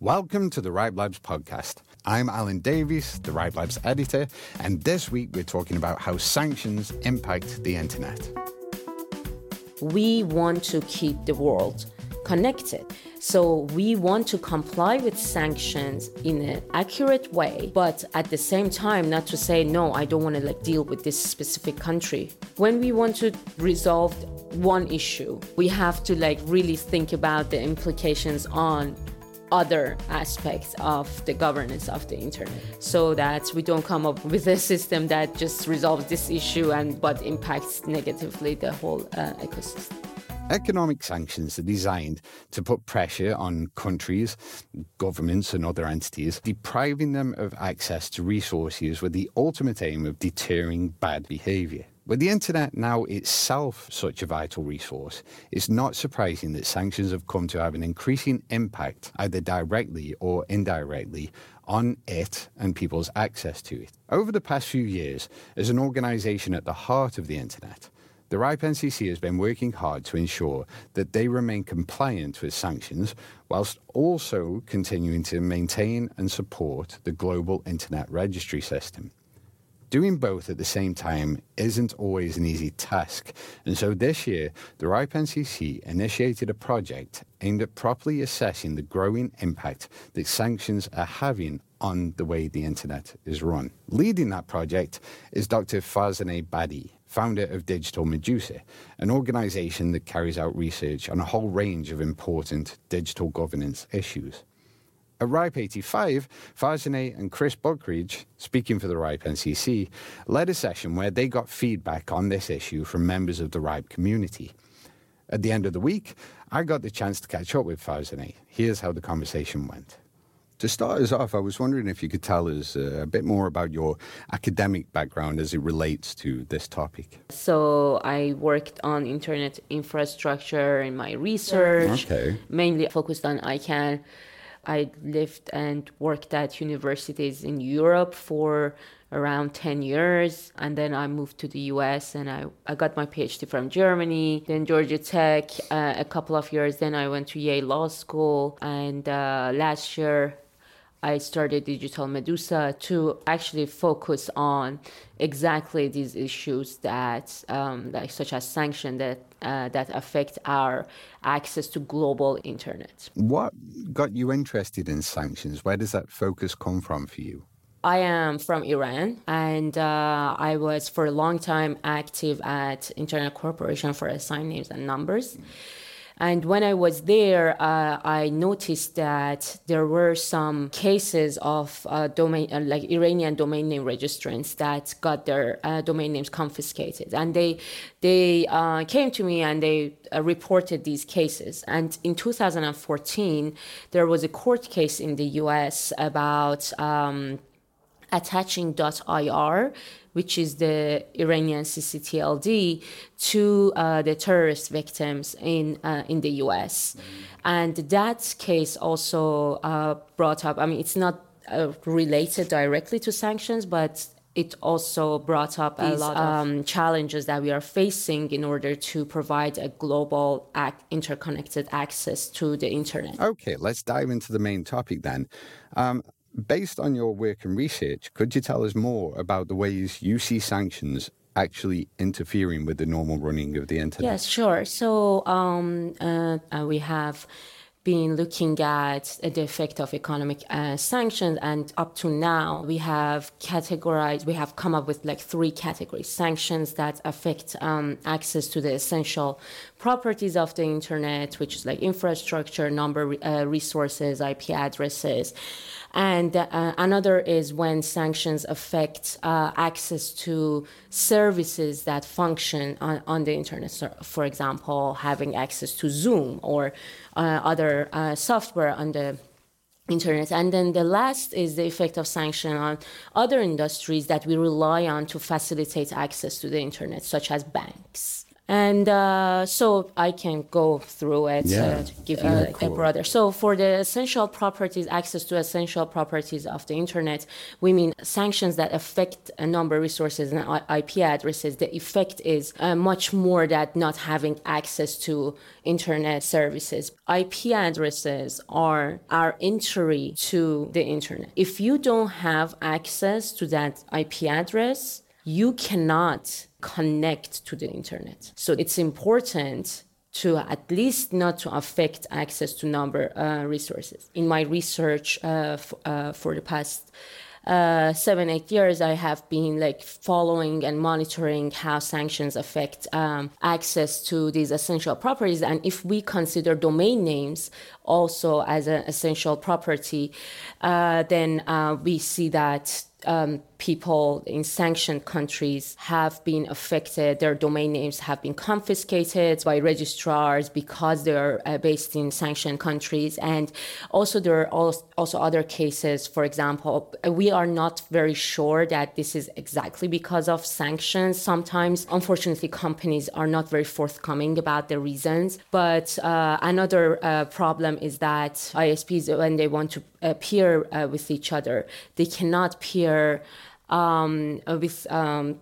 Welcome to the Ripe Labs podcast. I'm Alan Davies, the Ripe Labs editor, and this week we're talking about how sanctions impact the internet. We want to keep the world connected. So we want to comply with sanctions in an accurate way, but at the same time not to say no, I don't want to like deal with this specific country. When we want to resolve one issue, we have to like really think about the implications on other aspects of the governance of the internet so that we don't come up with a system that just resolves this issue and but impacts negatively the whole uh, ecosystem Economic sanctions are designed to put pressure on countries, governments, and other entities, depriving them of access to resources with the ultimate aim of deterring bad behaviour. With the internet now itself such a vital resource, it's not surprising that sanctions have come to have an increasing impact, either directly or indirectly, on it and people's access to it. Over the past few years, as an organisation at the heart of the internet, the RIPE NCC has been working hard to ensure that they remain compliant with sanctions whilst also continuing to maintain and support the global internet registry system. Doing both at the same time isn't always an easy task, and so this year, the RIPE NCC initiated a project aimed at properly assessing the growing impact that sanctions are having on the way the internet is run. Leading that project is Dr. Farzaneh Badiei, founder of Digital Medusa, an organization that carries out research on a whole range of important digital governance issues. At RIPE 85, Farzaneh and Chris Buckridge, speaking for the RIPE NCC, led a session where they got feedback on this issue from members of the RIPE community. At the end of the week, I got the chance to catch up with Farzaneh. Here's how the conversation went. To start us off, I was wondering if you could tell us uh, a bit more about your academic background as it relates to this topic. So, I worked on internet infrastructure in my research, okay. mainly focused on ICANN I lived and worked at universities in Europe for around 10 years. And then I moved to the US and I, I got my PhD from Germany, then Georgia Tech uh, a couple of years. Then I went to Yale Law School. And uh, last year, I started Digital Medusa to actually focus on exactly these issues that, um, like such as sanction that uh, that affect our access to global internet. What got you interested in sanctions? Where does that focus come from for you? I am from Iran, and uh, I was for a long time active at Internet Corporation for Assigned Names and Numbers. Mm-hmm and when I was there, uh, I noticed that there were some cases of uh, domain, uh, like Iranian domain name registrants that got their uh, domain names confiscated, and they they uh, came to me and they uh, reported these cases. And in 2014, there was a court case in the U.S. about um, attaching .ir which is the Iranian CCTLD, to uh, the terrorist victims in uh, in the U.S. Mm-hmm. And that case also uh, brought up. I mean, it's not uh, related directly to sanctions, but it also brought up a lot of um, challenges that we are facing in order to provide a global ac- interconnected access to the internet. Okay, let's dive into the main topic then. Um, Based on your work and research, could you tell us more about the ways you see sanctions actually interfering with the normal running of the internet? Yes, sure. So um, uh, uh, we have been looking at the effect of economic uh, sanctions and up to now we have categorized we have come up with like three categories sanctions that affect um, access to the essential properties of the internet which is like infrastructure number uh, resources ip addresses and uh, another is when sanctions affect uh, access to services that function on, on, the internet. So, for example, having access to Zoom or uh, other uh, software on the internet. And then the last is the effect of sanction on other industries that we rely on to facilitate access to the internet, such as banks. And uh, so I can go through it Yeah. uh, give you Yeah, a, a broader. So for the essential properties, access to essential properties of the internet, we mean sanctions that affect a number of resources and IP addresses. The effect is uh, much more than not having access to internet services. IP addresses are our entry to the internet. If you don't have access to that IP address, you cannot connect to the internet. So it's important to at least not to affect access to number uh, resources. In my research uh, uh, for the past uh, seven eight years, I have been like following and monitoring how sanctions affect um, access to these essential properties. And if we consider domain names also as an essential property, uh, then uh, we see that um, people in sanctioned countries have been affected. Their domain names have been confiscated by registrars because they're uh, based in sanctioned countries. And also, there are also other cases. For example, we are not very sure that this is exactly because of sanctions. Sometimes, unfortunately, companies are not very forthcoming about the reasons. But uh, another uh, problem is that ISPs, when they want to uh, peer uh, with each other, they cannot peer um, with um,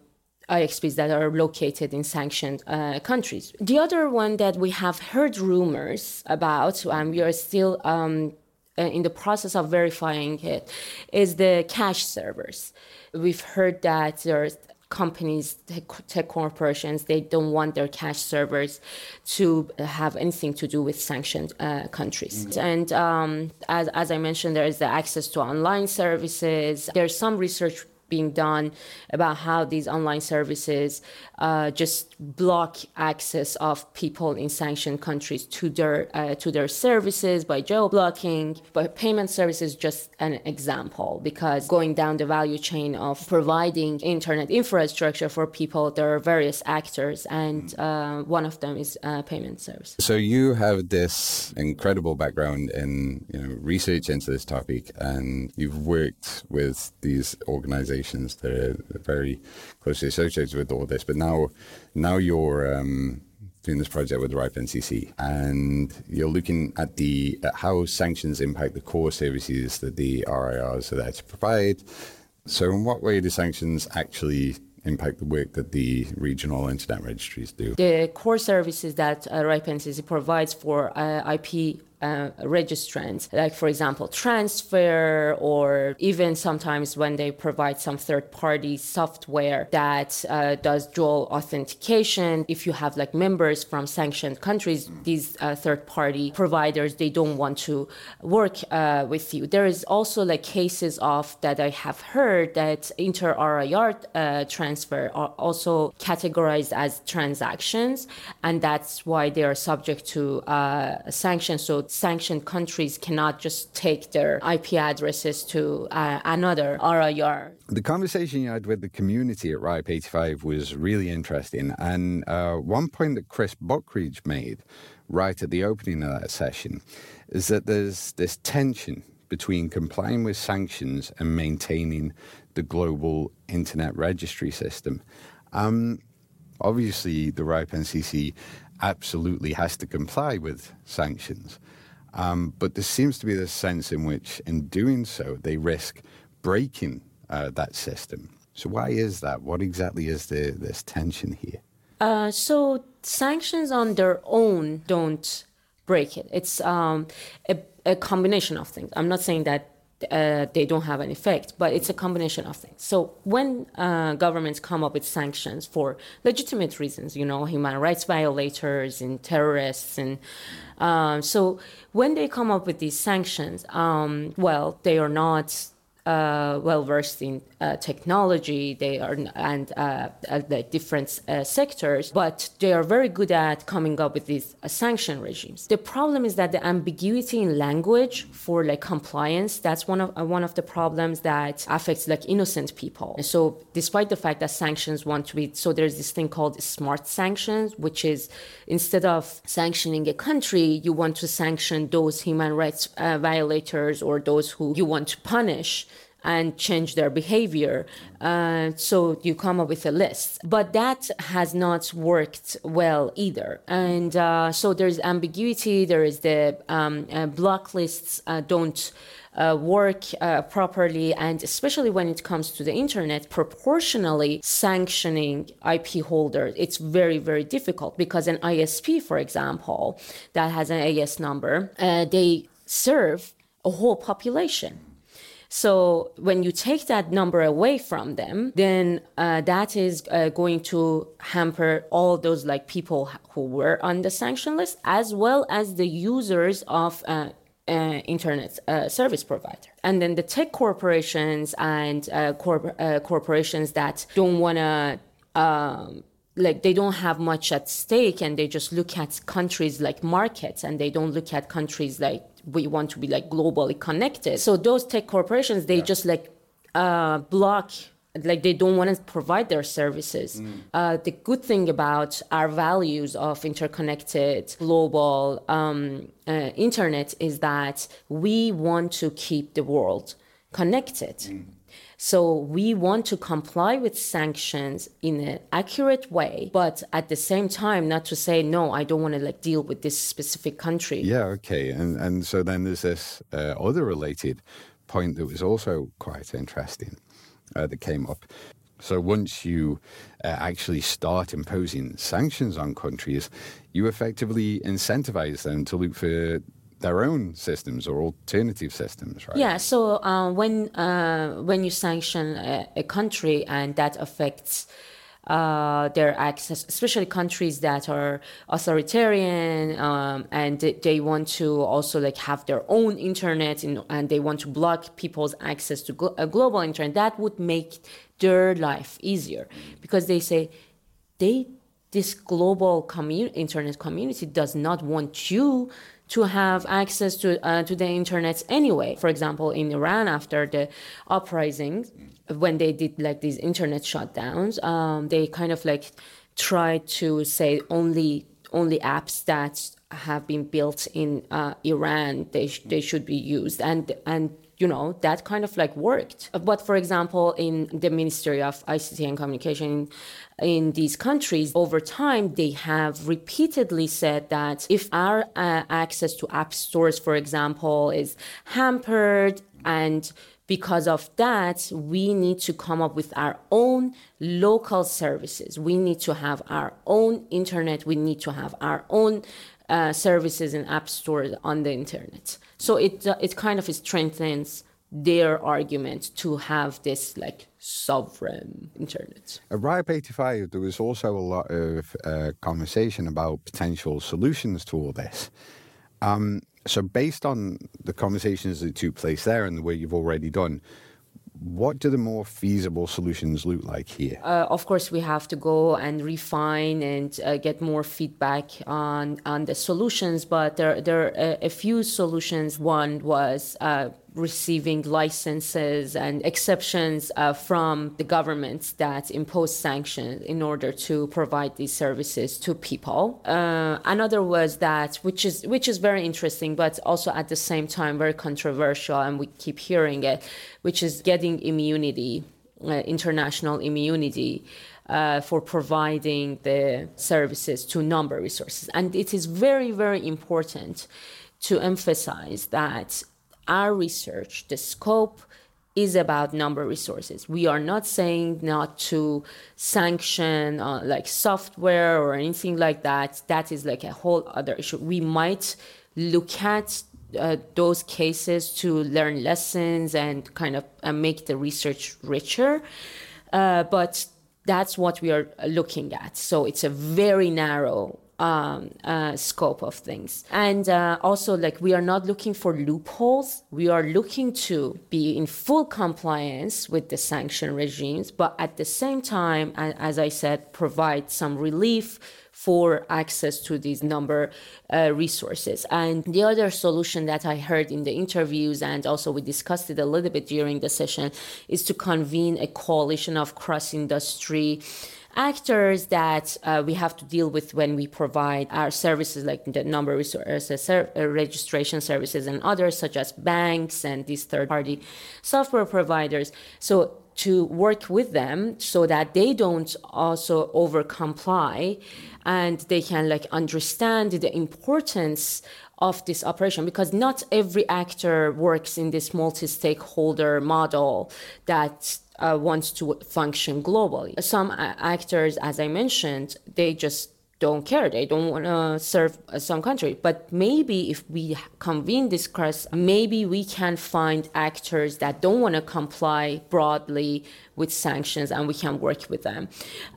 IXPs that are located in sanctioned uh, countries. The other one that we have heard rumors about, and we are still um, uh, in the process of verifying it, is the cache servers. We've heard that there's companies, tech, corporations, they don't want their cache servers to have anything to do with sanctioned uh, countries. And um, as, as I mentioned, there is the access to online services. There's some research being done about how these online services uh, just block access of people in sanctioned countries to their uh, to their services by geo blocking. But payment services just an example because going down the value chain of providing internet infrastructure for people, there are various actors, and uh, one of them is uh, payment service. So you have this incredible background in you know research into this topic, and you've worked with these organizations that are very closely associated with all this. But now, now you're um, doing this project with RIPE NCC, and you're looking at the at how sanctions impact the core services that the RIRs are there to provide. So, in what way do sanctions actually impact the work that the regional internet registries do? The core services that uh, RIPE NCC provides for uh, IP uh, registrants, like for example, transfer, or even sometimes when they provide some third party software that uh, does dual authentication. If you have like members from sanctioned countries, these uh, third party providers, they don't want to work uh, with you. There is also like cases of that I have heard that inter RIR uh, transfer are also categorized as transactions, and that's why they are subject to sanctions. So sanctioned countries cannot just take their IP addresses to uh, another RIR. The conversation you had with the community at RIPE 85 was really interesting. And uh, one point that Chris Buckridge made right at the opening of that session is that there's this tension between complying with sanctions and maintaining the global internet registry system. Um, obviously, the RIPE NCC absolutely has to comply with sanctions. Um, but there seems to be this sense in which, in doing so, they risk breaking uh, that system. So, why is that? What exactly is the, this tension here? Uh, so sanctions on their own don't break it. It's um, a, a combination of things. I'm not saying that uh, they don't have an effect, but it's a combination of things. So when uh, governments come up with sanctions for legitimate reasons, you know, human rights violators and terrorists, and um, so when they come up with these sanctions, um, well, they are not uh, well versed in uh, technology. They are and uh, the different uh, sectors, but they are very good at coming up with these uh, sanction regimes. The problem is that the ambiguity in language for like compliance. That's one of uh, one of the problems that affects like innocent people. So, despite the fact that sanctions want to be so, there's this thing called smart sanctions, which is instead of sanctioning a country, you want to sanction those human rights violators or those who you want to punish and change their behavior. Uh, so you come up with a list. But that has not worked well either. And uh, so there's ambiguity, there is the um, uh, block lists uh, don't. Uh, work uh, properly, and especially when it comes to the internet, proportionally sanctioning IP holders, it's very, very difficult because an ISP, for example, that has an AS number, uh, they serve a whole population. So when you take that number away from them, then uh, that is uh, going to hamper all those like people who were on the sanction list, as well as the users of uh, uh, internet uh, service provider. And then the tech corporations and uh, uh, corporations that don't want to. Um, like they don't have much at stake and they just look at countries like markets and they don't look at countries like we want to be like globally connected so those tech corporations they yeah. just like uh, block like they don't want to provide their services. Mm. Uh, the good thing about our values of interconnected global um, uh, internet is that we want to keep the world connected. Mm. So we want to comply with sanctions in an accurate way, but at the same time, not to say no, I don't want to like deal with this specific country. Yeah, okay, and and so then there's this uh, other related point that was also quite interesting uh, that came up. So once you uh, actually start imposing sanctions on countries, you effectively incentivize them to look for their own systems or alternative systems, right? Yeah. So uh, when uh, when you sanction a, a, country and that affects uh, their access, especially countries that are authoritarian um, and they want to also like have their own internet in, and they want to block people's access to glo- a global internet, that would make their life easier because they say they this global commun- internet community does not want you to have access to uh, to the internet anyway. For example, in Iran after the uprisings, when they did like these internet shutdowns, um, they kind of like tried to say only only apps that have been built in uh, Iran they sh- they should be used and and you know that kind of like worked but for example in the ministry of ict and communication in these countries over time they have repeatedly said that if our uh, access to app stores for example is hampered and because of that, we need to come up with our own local services. We need to have our own internet. We need to have our own uh, services and app stores on the internet. So it uh, it kind of strengthens their argument to have this like sovereign internet. At RIPE 85, there was also a lot of uh, conversation about potential solutions to all this. Um, so, based on the conversations that took place there and the way you've already done, what do the more feasible solutions look like here? Uh, of course, we have to go and refine and uh, get more feedback on on the solutions. But there there are a, few solutions. One was uh, receiving licenses and exceptions uh, from the governments that impose sanctions in order to provide these services to people. Uh, another was that, which is which is very interesting, but also at the same time very controversial, and we keep hearing it, which is getting immunity, uh, international immunity. Uh, for providing the services to number resources. And it is very, very important to emphasize that our research, the scope is about number resources. We are not saying not to sanction uh, like software or anything like that. That is like a whole other issue. We might look at uh, those cases to learn lessons and kind of uh, make the research richer. Uh, but that's what we are looking at. So it's a very narrow um, uh, scope of things. And uh, also, like, we are not looking for loopholes. We are looking to be in full compliance with the sanction regimes, but at the same time, as I said, provide some relief for access to these number uh, resources. And the other solution that I heard in the interviews, and also we discussed it a little bit during the session, is to convene a coalition of cross industry actors that uh, we have to deal with when we provide our services, like the number resources, uh, registration services, and others, such as banks and these third party software providers. So to work with them so that they don't also over comply and they can like understand the importance of this operation because not every actor works in this multi-stakeholder model that uh, wants to function globally. Some actors, as I mentioned, they just don't care. They don't want to serve some country. But maybe if we convene this course, maybe we can find actors that don't want to comply broadly with sanctions and we can work with them.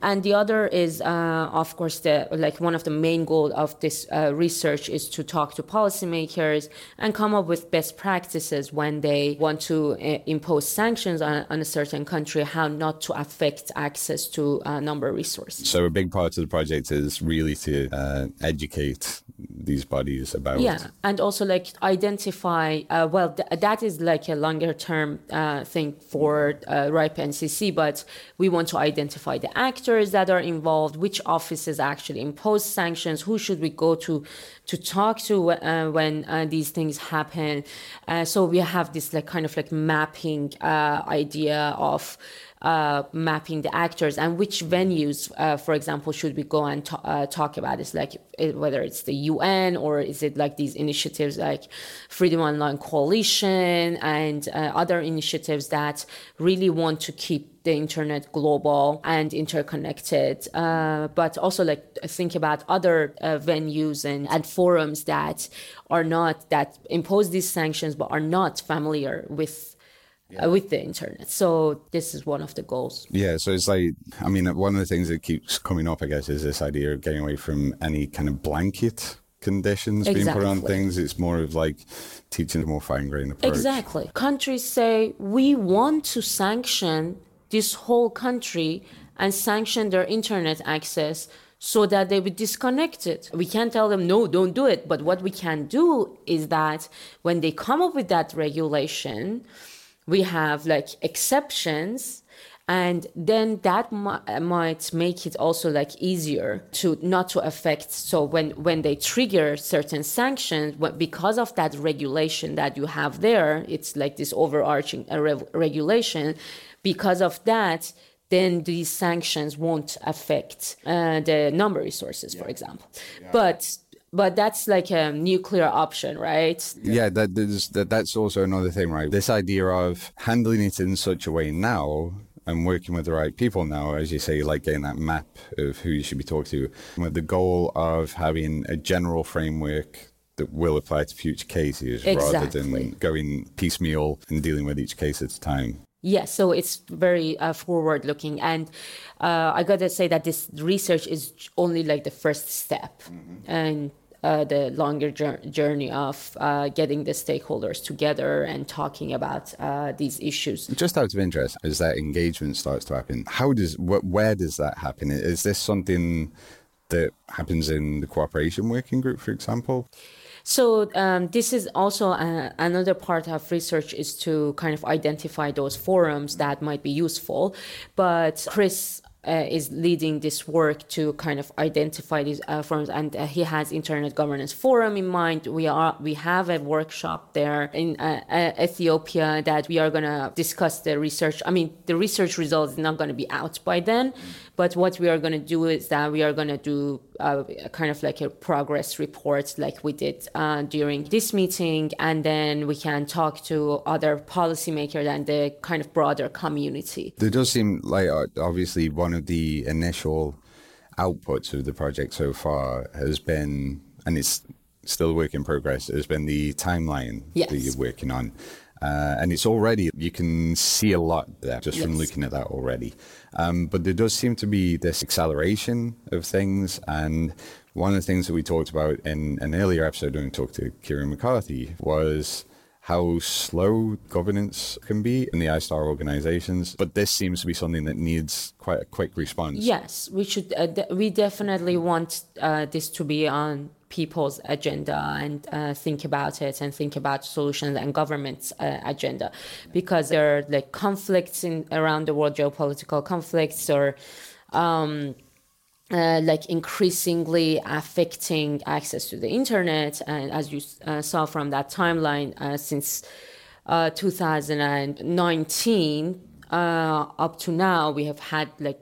And the other is, uh, of course, the like one of the main goals of this uh, research is to talk to policymakers and come up with best practices when they want to uh, impose sanctions on, on, a certain country, how not to affect access to uh, number of resources. So a big part of the project is really to uh, educate these bodies about yeah and also like identify uh, well th- that is like a longer term uh, thing for uh, ripe ncc but we want to identify the actors that are involved which offices actually impose sanctions who should we go to to talk to uh, when uh, these things happen. Uh, so we have this like kind of like mapping idea of uh, mapping the actors and which venues, uh, for example, should we go and uh, talk about? It's like it, whether it's the UN or is it like these initiatives like Freedom Online Coalition and uh, other initiatives that really want to keep the internet global and interconnected, uh, but also like think about other uh, venues and, and forums that are not that impose these sanctions but are not familiar with yeah. uh, with the internet. So this is one of the goals. Yeah, so it's like, I mean, one of the things that keeps coming up, I guess, is this idea of getting away from any kind of blanket conditions exactly. being put on things. It's more of like teaching a more fine grained approach. Exactly. Countries say we want to sanction this whole country and sanction their internet access so that they would disconnect it. We can't tell them, no, don't do it. But what we can do is that when they come up with that regulation, we have like exceptions and then that might make it also like easier to not to affect so when when they trigger certain sanctions because of that regulation that you have there it's like this overarching uh, regulation because of that then these sanctions won't affect uh, the number resources yeah. for example yeah. but but that's like a nuclear option, right? Yeah, that, that that's also another thing, right? This idea of handling it in such a way now and working with the right people now, as you say, like getting that map of who you should be talking to, with the goal of having a general framework that will apply to future cases exactly. rather than going piecemeal and dealing with each case at a time. Yes, yeah, so it's very uh, forward looking. And uh, I got to say that this research is only like the first step. Mm-hmm. And uh, the longer journey of uh, getting the stakeholders together and talking about uh, these issues. Just out of interest, as that engagement starts to happen, how does wh- where does that happen? Is this something that happens in the cooperation working group, for example? So um, this is also uh, another part of research is to kind of identify those forums that might be useful. But Chris uh, is leading this work to kind of identify these uh, forums and uh, he has internet governance forum in mind. We are we have a workshop there in uh, uh, ethiopia that we are going to discuss the research. I mean the research results is not going to be out by then but what we are going to do is that we are going to do uh, kind of like a progress report, like we did uh, during this meeting, and then we can talk to other policymakers and the kind of broader community. There does seem like uh, obviously one of the initial outputs of the project so far has been, and it's still a work in progress, has been the timeline yes. that you're working on. Uh, and it's already, you can see a lot there just yes. from looking at that already. Um, but there does seem to be this acceleration of things. And one of the things that we talked about in an earlier episode when we talked to Kieren McCarthy was how slow governance can be in the ISTAR organizations. But this seems to be something that needs quite a quick response. Yes, we should. Uh, de- we definitely want uh, this to be on people's agenda and uh, think about it and think about solutions and government's uh, agenda because there are like conflicts in around the world geopolitical conflicts or um, uh, like increasingly affecting access to the internet. And as you uh, saw from that timeline, uh, since uh, 2019 uh, up to now, we have had like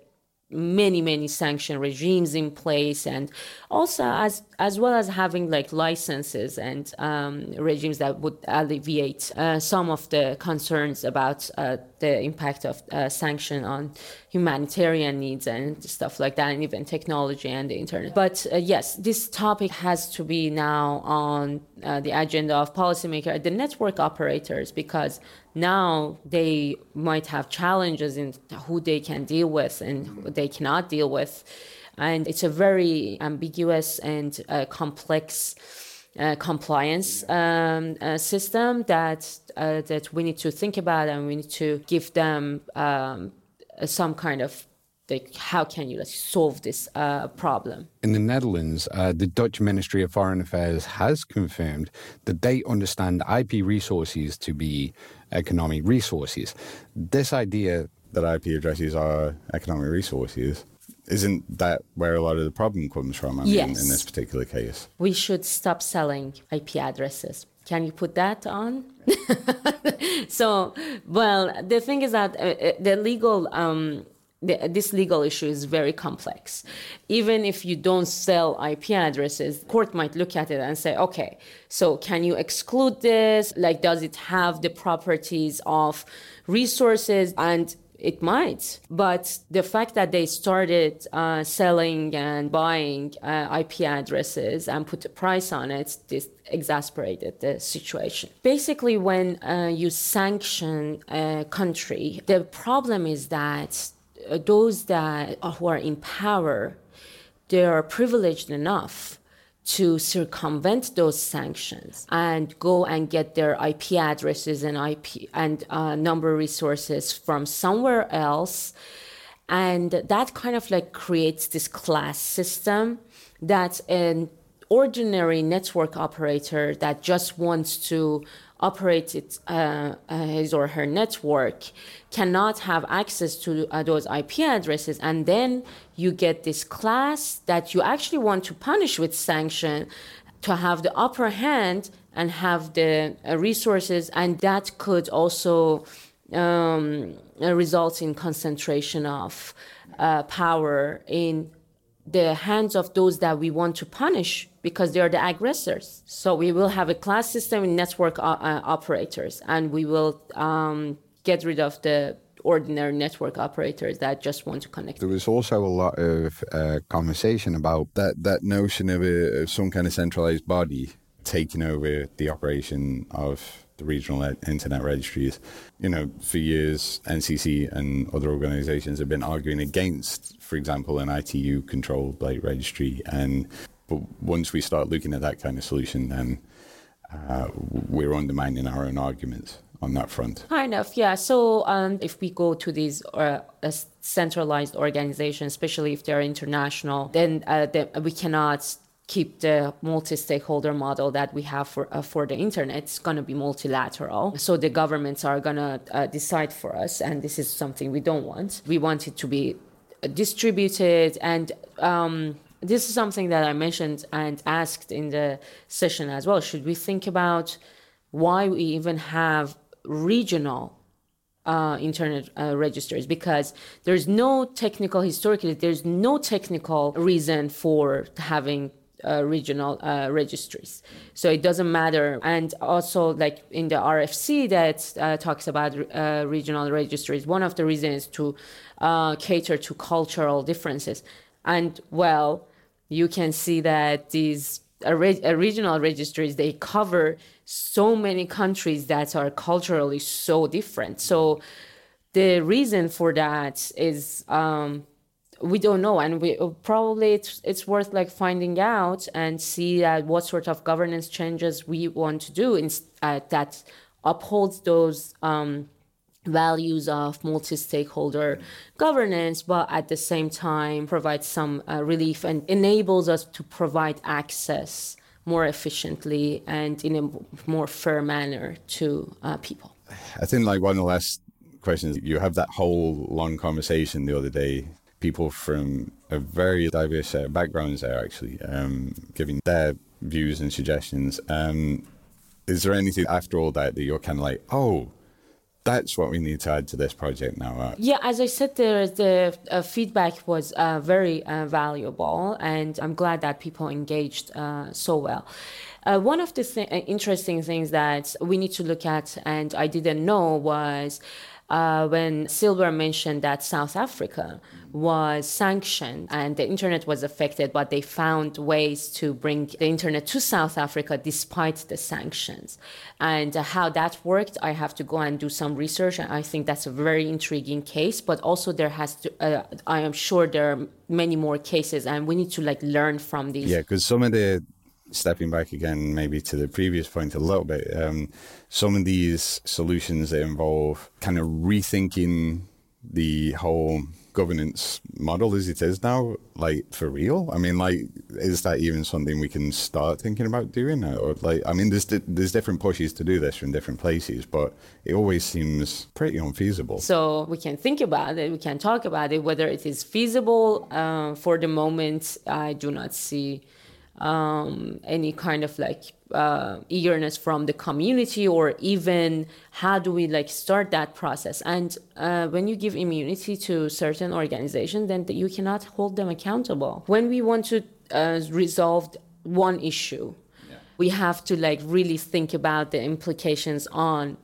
many many sanction regimes in place and also as as well as having like licenses and um, regimes that would alleviate uh, some of the concerns about uh, the impact of uh, sanction on humanitarian needs and stuff like that and even technology and the internet but uh, yes this topic has to be now on uh, the agenda of policymakers the network operators because now they might have challenges in who they can deal with and who they cannot deal with. And it's a very ambiguous and uh, complex uh, compliance um, uh, system that uh, that we need to think about, and we need to give them um, some kind of like how can you like, solve this uh, problem? In the Netherlands, uh, the Dutch Ministry of Foreign Affairs has confirmed that they understand IP resources to be economic resources. This idea that IP addresses are economic resources isn't that where a lot of the problem comes from? I mean, yes. in this particular case, we should stop selling IP addresses. Can you put that on? so, well, the thing is that uh, uh the legal um, the, this legal issue is very complex. Even if you don't sell IP addresses, court might look at it and say, okay, so can you exclude this? Like, does it have the properties of resources? And it might, but the fact that they started uh, selling and buying uh, IP addresses and put a price on it, this exasperated the situation. Basically, when uh, you sanction a country, the problem is that uh, those that who are in power, they are privileged enough to circumvent those sanctions and go and get their IP addresses and IP and uh, number resources from somewhere else. And that kind of like creates this class system that an ordinary network operator that just wants to operate it, uh, uh, his or her network cannot have access to uh, those IP addresses. And then you get this class that you actually want to punish with sanction to have the upper hand and have the uh, resources. And that could also um, result in concentration of uh, power in the hands of those that we want to punish because they are the aggressors. So we will have a class system in network uh, uh, operators, and we will um, get rid of the ordinary network operators that just want to connect. There was also a lot of uh, conversation about that that notion of, a, of some kind of centralized body taking over the operation of the regional internet registries. You know, for years, NCC and other organizations have been arguing against, for example, an ITU controlled like registry. And but once we start looking at that kind of solution, then uh, we're undermining our own arguments on that front. Kind of, yeah. So um, if we go to these uh, centralized organizations, especially if they're international, then, uh, then we cannot keep the multi-stakeholder model that we have for uh, for the internet it's going to be multilateral so the governments are going to uh, decide for us and this is something we don't want we want it to be distributed and um, this is something that i mentioned and asked in the session as well should we think about why we even have regional uh, internet uh, registers because there's no technical historically there's no technical reason for having uh, regional uh, registries. So it doesn't matter. And also, like in the RFC that uh, talks about uh, regional registries, one of the reasons to uh, cater to cultural differences. And well, you can see that these regional registries they cover so many countries that are culturally so different. So the reason for that is. Um, we don't know and we probably it's, it's worth like finding out and see uh, what sort of governance changes we want to do in, uh, that upholds those um, values of multi-stakeholder governance but at the same time provides some uh, relief and enables us to provide access more efficiently and in a more fair manner to uh, people i think like one of the last questions you have that whole long conversation the other day people from a very diverse of backgrounds there, actually, um, giving their views and suggestions. Um, is there anything after all that that you're kind of like, oh, that's what we need to add to this project now. Uh, yeah, as I said, the, the uh, feedback was uh, very uh, valuable, and I'm glad that people engaged uh, so well. Uh, one of the th- interesting things that we need to look at, and I didn't know, was uh, when Silver mentioned that South Africa was sanctioned and the internet was affected, but they found ways to bring the internet to South Africa despite the sanctions. And uh, how that worked, I have to go and do some research. I think that's a very intriguing case, but also there has to, uh, I am sure there are many more cases and we need to like learn from these. Yeah, because some of the stepping back again, maybe to the previous point a little bit, um, some of these solutions that involve kind of rethinking the whole governance model as it is now, like for real? I mean, like, is that even something we can start thinking about doing? Or like, I mean, there's there's different pushes to do this from different places, but it always seems pretty unfeasible. So we can think about it, we can talk about it, whether it is feasible. Uh, for the moment, I do not see um, any kind of like uh, eagerness from the community or even how do we like start that process and uh, when you give immunity to certain organizations then you cannot hold them accountable when we want to uh, resolve one issue yeah. we have to like really think about the implications on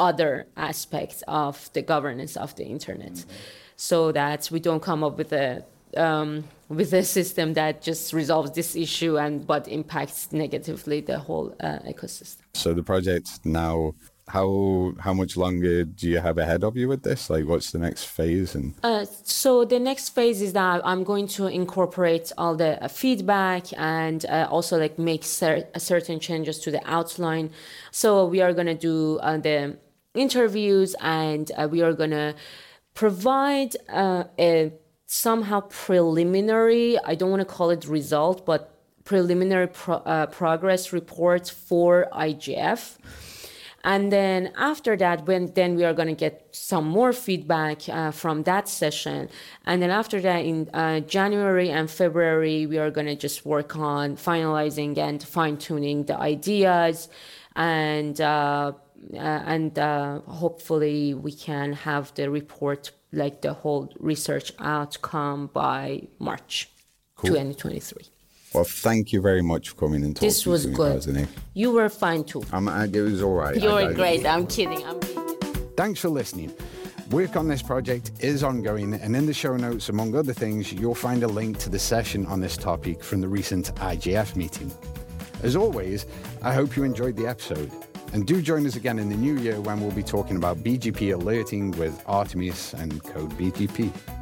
other aspects of the governance of the internet mm-hmm. so that we don't come up with a um, with a system that just resolves this issue and but impacts negatively the whole uh, ecosystem. So the project now how how much longer do you have ahead of you with this like what's the next phase and uh, so the next phase is that i'm going to incorporate all the uh, feedback and uh, also like make cer- certain changes to the outline so we are going to do uh, the interviews and uh, we are going to provide uh, a somehow preliminary, I don't want to call it result, but preliminary pro, uh, progress reports for IGF. And then after that, when then we are going to get some more feedback uh, from that session. And then after that, in uh, January and February, we are going to just work on finalizing and fine tuning the ideas, and uh, and uh, hopefully we can have the report like the whole research outcome by March cool. 2023. Well, thank you very much for coming and talking. This was good. You were fine too. I'm, it was all right. You were great. I'm kidding. I'm Thanks for listening. Work on this project is ongoing, and in the show notes, among other things, you'll find a link to the session on this topic from the recent IGF meeting. As always, I hope you enjoyed the episode. And do join us again in the new year when we'll be talking about BGP alerting with Artemis and Code BGP.